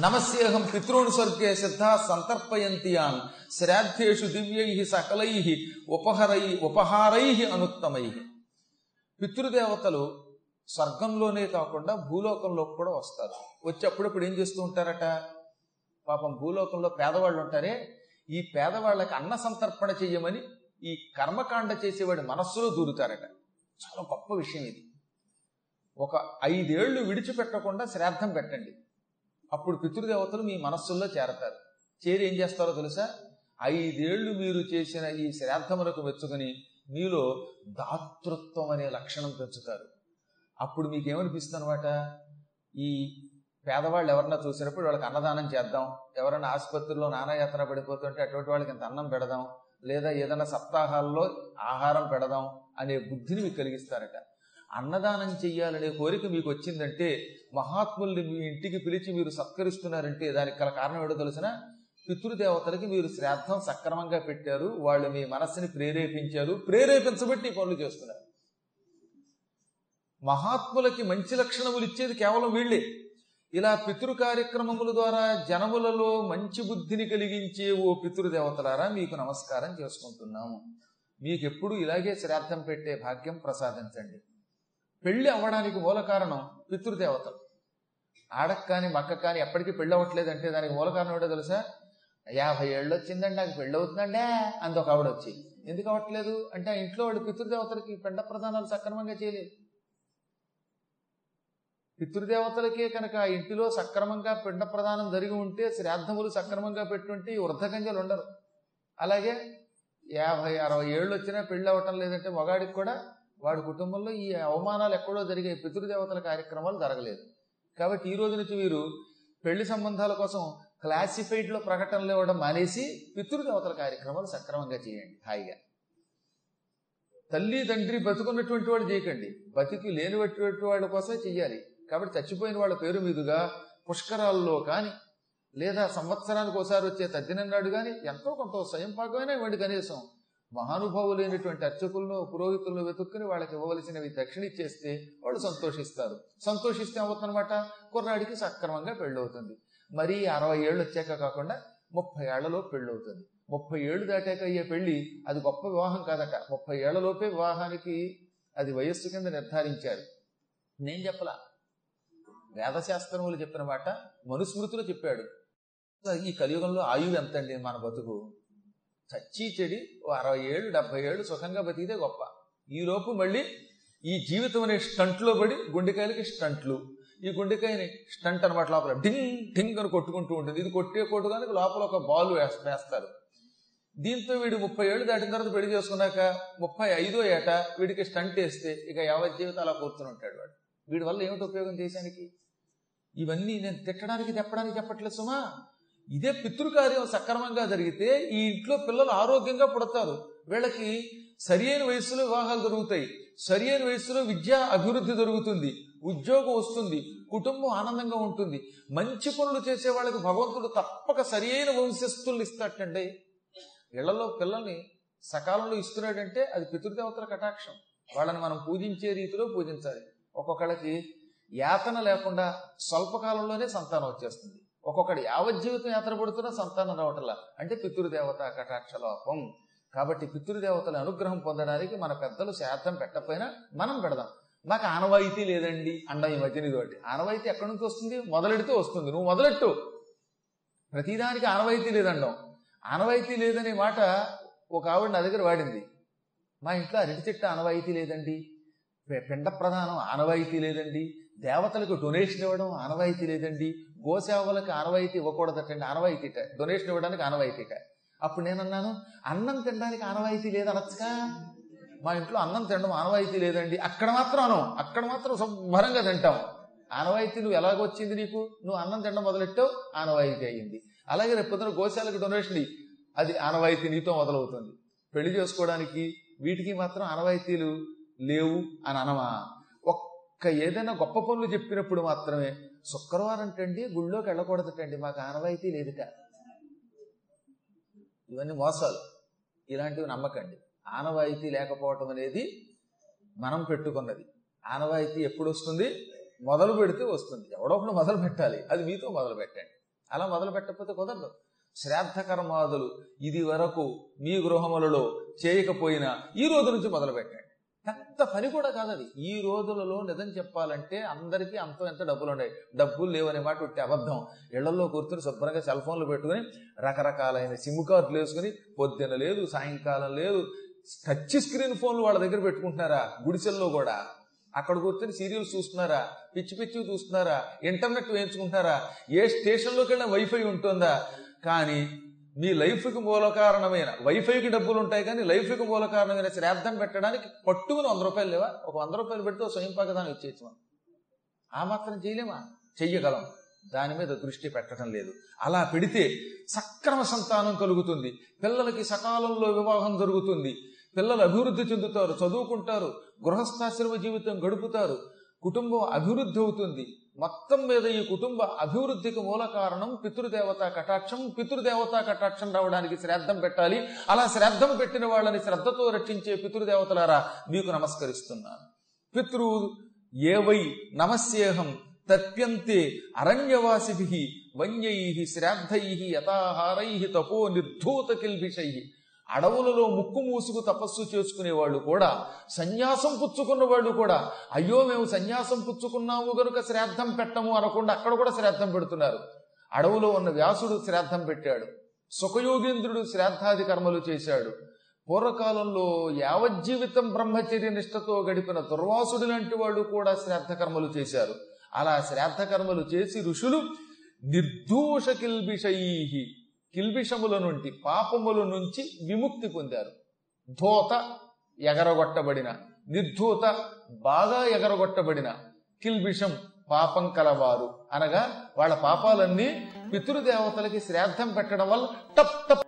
నమస్యేహం పితॄన్ స్వర్గే సిద్ధా సంతర్పయంతియాన్. శ్రాద్ధేషు దివ్యై సకలై ఉపహరై ఉపహారై అనుత్తమై. పితృదేవతలు స్వర్గంలోనే కాకుండా భూలోకంలోకి కూడా వస్తారు. వచ్చి అప్పుడప్పుడు ఏం చేస్తూ ఉంటారట? పాపం భూలోకంలో పేదవాళ్ళు ఉంటారే ఈ పేదవాళ్ళకి అన్న సంతర్పణ చెయ్యమని ఈ కర్మకాండ చేసేవాడి మనస్సులో దూరుతారట. చాలా గొప్ప విషయం ఇది. ఒక ఐదేళ్ళు విడిచిపెట్టకుండా శ్రాద్ధం పెట్టండి. అప్పుడు పితృదేవతలు మీ మనస్సుల్లో చేరతారు. చేరి ఏం చేస్తారో తెలుసా? ఐదేళ్ళు మీరు చేసిన ఈ శ్రాద్ధములకు మెచ్చుకుని మీలో దాతృత్వం అనే లక్షణం పెంచుతారు. అప్పుడు మీకు ఏమనిపిస్తుంది అనమాట ఈ పేదవాళ్ళు ఎవరన్నా చూసినప్పుడు వాళ్ళకి అన్నదానం చేద్దాం ఎవరైనా ఆసుపత్రిలో నానాయాతన పడిపోతుంటే అటువంటి వాళ్ళకి ఇంత అన్నం పెడదాం లేదా ఏదైనా సప్తాహాల్లో ఆహారం పెడదాం అనే బుద్ధిని మీకు కలిగిస్తారట. అన్నదానం చెయ్యాలనే కోరిక మీకు వచ్చిందంటే మహాత్ముల్ని మీ ఇంటికి పిలిచి మీరు సత్కరిస్తున్నారంటే దానికి గల కారణం ఏడో తెలిసిన? పితృదేవతలకి మీరు శ్రాద్ధం సక్రమంగా పెట్టారు వాళ్ళు మీ మనస్సుని ప్రేరేపించారు ప్రేరేపించబట్టి పనులు చేస్తున్నారు. మహాత్ములకి మంచి లక్షణములు ఇచ్చేది కేవలం వీళ్ళే. ఇలా పితృ కార్యక్రమముల ద్వారా జనములలో మంచి బుద్ధిని కలిగించే ఓ పితృదేవతలారా మీకు నమస్కారం చేసుకుంటున్నాము. మీకెప్పుడు ఇలాగే శ్రాద్ధం పెట్టే భాగ్యం ప్రసాదించండి. పెళ్ళి అవ్వడానికి మూల కారణం పితృదేవతలు ఆడకు కానీ మక్క కానీ ఎప్పటికీ పెళ్ళి అవ్వట్లేదంటే దానికి మూల కారణం ఏంటో తెలుసా? యాభై ఏళ్ళు వచ్చిందండి నాకు పెళ్ళి అవుతుందండే అంత ఒక ఆవిడ వచ్చి. ఎందుకు అవ్వట్లేదు? అంటే ఆ ఇంట్లో వాడు పితృదేవతలకి పెండ ప్రదానాలు సక్రమంగా చేయలేదు. పితృదేవతలకే కనుక ఆ ఇంటిలో సక్రమంగా పిండ ప్రదానం జరిగి ఉంటే శ్రాద్ధములు సక్రమంగా పెట్టుంటే ఈ వృద్ధకంజలు ఉండరు. అలాగే యాభై అరవై ఏళ్ళు వచ్చినా పెళ్ళి అవ్వటం లేదంటే మగాడికి కూడా వాడి కుటుంబంలో ఈ అవమానాలు ఎక్కడో జరిగే పితృదేవతల కార్యక్రమాలు జరగలేదు. కాబట్టి ఈ రోజు నుంచి వీరు పెళ్ళి సంబంధాల కోసం క్లాసిఫైడ్లో ప్రకటనలు ఇవ్వడం మానేసి పితృదేవతల కార్యక్రమాలు సక్రమంగా చేయండి. హాయిగా. తల్లి తండ్రి బతుకున్నటువంటి వాడు చేయకండి. బతికి లేనిటువంటి వాళ్ళ కోసమే చెయ్యాలి. కాబట్టి చచ్చిపోయిన వాళ్ళ పేరు మీదుగా పుష్కరాల్లో కానీ లేదా సంవత్సరానికి ఒకసారి వచ్చే తద్దినన్నాడు కానీ ఎంతో కొంత స్వయం పాకమైనా ఇవ్వండి కనీసం. మహానుభావులైనటువంటి అర్చకులను పురోహితులను వెతుక్కుని వాళ్ళకి ఇవ్వవలసినవి దక్షిణ ఇచ్చేస్తే వాళ్ళు సంతోషిస్తారు. సంతోషిస్తే అవుతుందన్నమాట కుర్రాడికి సక్రమంగా పెళ్ళవుతుంది. మరీ అరవై ఏళ్ళు వచ్చాక కాకుండా ముప్పై ఏళ్ళలో పెళ్ళవుతుంది. ముప్పై ఏళ్ళు దాటాక అయ్యే పెళ్ళి అది గొప్ప వివాహం కాదట. ముప్పై ఏళ్ళలోపే వివాహానికి అది వయస్సు కింద నిర్ధారించారు. నేను చెప్పలా. వేదశాస్త్రములు చెప్పిన మాట మనుస్మృతిలో చెప్పాడు. ఈ కలియుగంలో ఆయువు ఎంతండి మన బతుకు? చచ్చి చెడి ఓ అరవై ఏళ్ళు డెబ్బై ఏళ్ళు సుఖంగా బతికితే గొప్ప. ఈలోపు మళ్ళీ ఈ జీవితం అనే స్టంట్లో పడి గుండెకాయలకి స్టంట్లు. ఈ గుండెకాయని స్టంట్ అనమాట లోపల. డింగ్ డింగ్ అని కొట్టుకుంటూ ఉంటుంది. ఇది కొట్టే కానీ లోపల ఒక బాల్ వేస్తారు. దీంతో వీడు ముప్పై ఏళ్ళు దాటిన తర్వాత పెళ్ళి చేసుకున్నాక ముప్పై ఐదో ఏట వీడికి స్టంట్ వేస్తే ఇక యావత్ జీవితం అలా కూర్చుని ఉంటాడు వాడు. వీడి వల్ల ఏమిటి ఉపయోగం దేశానికి ఇవన్నీ నేను తిట్టడానికి తెప్పడానికి చెప్పట్లేదు సుమా. ఇదే పితృకార్యం సక్రమంగా జరిగితే ఈ ఇంట్లో పిల్లలు ఆరోగ్యంగా పుడతారు. వీళ్ళకి సరియైన వయసులో వివాహాలు దొరుకుతాయి. సరి అయిన వయసులో విద్యా అభివృద్ధి దొరుకుతుంది. ఉద్యోగం వస్తుంది. కుటుంబం ఆనందంగా ఉంటుంది. మంచి పనులు చేసే వాళ్ళకి భగవంతుడు తప్పక సరియైన వంశస్థుల్ని ఇస్తాటండి ఇళ్ళలో పిల్లల్ని సకాలంలో ఇస్తున్నాడంటే అది పితృదేవతల కటాక్షం. వాళ్ళని మనం పూజించే రీతిలో పూజించాలి. ఒక్కొక్కళ్ళకి యాతన లేకుండా స్వల్పకాలంలోనే సంతానం వచ్చేస్తుంది. ఒక్కొక్కడు యావజ్జీవితం యాత్ర పడుతున్నా సంతానం రావటంలా. అంటే పితృదేవత కటాక్ష లోపం కాబట్టి పితృదేవతల అనుగ్రహం పొందడానికి మన పెద్దలు శాతం పెట్టకపోయినా మనం పెడదాం. మాకు ఆనవాయితీ లేదండి అండం ఈ మధ్యన ఇదోటి ఆనవాయితీ ఎక్కడి నుంచి వస్తుంది? మొదలెడితే వస్తుంది. నువ్వు మొదలెట్టు. ప్రతిదానికి ఆనవాయితీ లేదండం ఆనవాయితీ లేదనే మాట ఒక ఆవిడ నా దగ్గర వాడింది. మా ఇంట్లో అరటి చెట్టు ఆనవాయితీ లేదండి. పిండ ప్రధానం ఆనవాయితీ లేదండి. దేవతలకు డొనేషన్ ఇవ్వడం ఆనవాయితీ లేదండి. గోసేవలకు ఆనవాయితీ ఇవ్వకూడదటండి ఆనవాయితీట డొనేషన్ ఇవ్వడానికి ఆనవాయితీట అప్పుడు నేనన్నాను అన్నం తినడానికి ఆనవాయితీ లేదనొచ్చుగా మా ఇంట్లో అన్నం తినడం ఆనవాయితీ లేదండి. అక్కడ మాత్రం అనం అక్కడ మాత్రం శుభ్రంగా తింటాం. ఆనవాయితీ నువ్వు ఎలాగొచ్చింది నీకు? నువ్వు అన్నం తినడం మొదలెట్టావు? ఆనవాయితీ అయ్యింది అలాగే రేపు పొద్దున గోశాలకు డొనేషన్ అది ఆనవాయితీ నీతో మొదలవుతుంది. పెళ్ళి చేసుకోవడానికి వీటికి మాత్రం ఆనవాయితీలు లేవు అని అనమా. ఒక్క ఏదైనా గొప్ప పనులు చెప్పినప్పుడు మాత్రమే శుక్రవారం టండి గుళ్ళోకి వెళ్ళకూడదటండి. మాకు ఆనవాయితీ లేదుట. ఇవన్నీ మోసాలు. ఇలాంటివి నమ్మకండి. ఆనవాయితీ లేకపోవటం అనేది మనం పెట్టుకున్నది. ఆనవాయితీ ఎప్పుడు వస్తుంది మొదలు పెడితే వస్తుంది. ఎవడో ఒకడు మొదలు పెట్టాలి. అది మీతో మొదలు పెట్టండి. అలా మొదలు పెట్టకపోతే కుదరదు. శ్రాద్ధ కర్మాదులు ఇది వరకు మీ గృహములలో చేయకపోయినా ఈ రోజు నుంచి మొదలు పెట్టండి. పెద్ద పని కూడా కాదు అది ఈ రోజులలో నిజం చెప్పాలంటే అందరికీ అంత ఎంత డబ్బులు ఉన్నాయి డబ్బులు లేవనే మాట ఉట్టి అబద్ధం. ఇళ్ళలో కూర్చుని శుభ్రంగా సెల్ ఫోన్లు పెట్టుకుని రకరకాలైన సిమ్ కార్డులు వేసుకుని పొద్దున లేదు సాయంకాలం లేదు టచ్ స్క్రీన్ ఫోన్లు వాళ్ళ దగ్గర పెట్టుకుంటున్నారా? గుడిసెల్లో కూడా. అక్కడ కూర్చొని సీరియల్స్ చూస్తున్నారా? పిచ్చి పిచ్చి చూస్తున్నారా? ఇంటర్నెట్ వేయించుకుంటున్నారా? ఏ స్టేషన్లోకి వెళ్ళినా వైఫై ఉంటుందా? కానీ మీ లైఫ్కి మూల కారణమైన వైఫైకి డబ్బులు ఉంటాయి కానీ లైఫ్కి మూల కారణమైన శ్రాద్ధం పెట్టడానికి పట్టుకుని వంద రూపాయలు లేవా? ఒక వంద రూపాయలు పెడితే స్వయం పగదానం ఇచ్చేయచ్చు మనం ఆ మాత్రం చేయలేమా? చెయ్యగలం. దాని మీద దృష్టి పెట్టడం లేదు. అలా పెడితే సక్రమ సంతానం కలుగుతుంది. పిల్లలకి సకాలంలో వివాహం జరుగుతుంది. పిల్లలు అభివృద్ధి చెందుతారు చదువుకుంటారు గృహస్థాశ్రమ జీవితం గడుపుతారు. కుటుంబం అభివృద్ధి అవుతుంది. మొత్తం మీద ఈ కుటుంబ అభివృద్ధికి మూల కారణం పితృదేవతా కటాక్షం. పితృదేవతా కటాక్షం రావడానికి శ్రాద్ధం పెట్టాలి. అలా శ్రాద్ధం పెట్టిన వాళ్ళని శ్రద్ధతో రక్షించే పితృదేవతలారా మీకు నమస్కరిస్తున్నాను. పితృ ఏవై నమస్యేహం తప్యంతే అరణ్యవాసిభి వన్యై శ్రాద్ధై యథాహారై తపో నిర్ధూత కిల్భిషై అడవులలో ముక్కు మూసుకు తపస్సు చేసుకునే వాళ్ళు కూడా సన్యాసం పుచ్చుకున్న వాళ్ళు కూడా అయ్యో మేము సన్యాసం పుచ్చుకున్నాము గనుక శ్రాద్ధం పెట్టము అనకుండా అక్కడ కూడా శ్రాద్ధం పెడుతున్నారు. అడవులో ఉన్న వ్యాసుడు శ్రాద్ధం పెట్టాడు. సుఖయోగేంద్రుడు శ్రాద్ధాది కర్మలు చేశాడు. పూర్వకాలంలో యావజ్జీవితం బ్రహ్మచర్య నిష్టతో గడిపిన దుర్వాసుడు లాంటి వాళ్ళు కూడా శ్రాద్ధ కర్మలు చేశారు. అలా శ్రాద్ధ కర్మలు చేసి ఋషులు నిర్దోష కిల్బిషై కిల్బిషముల నుండి పాపముల నుంచి విముక్తి పొందారు. ధోత ఎగరగొట్టబడిన నిర్ధూత బాగా ఎగరగొట్టబడిన కిల్బిషం పాపం కలవారు. అనగా వాళ్ళ పాపాలన్నీ పితృదేవతలకి శ్రాద్ధం పెట్టడం వల్ల టప్ టప్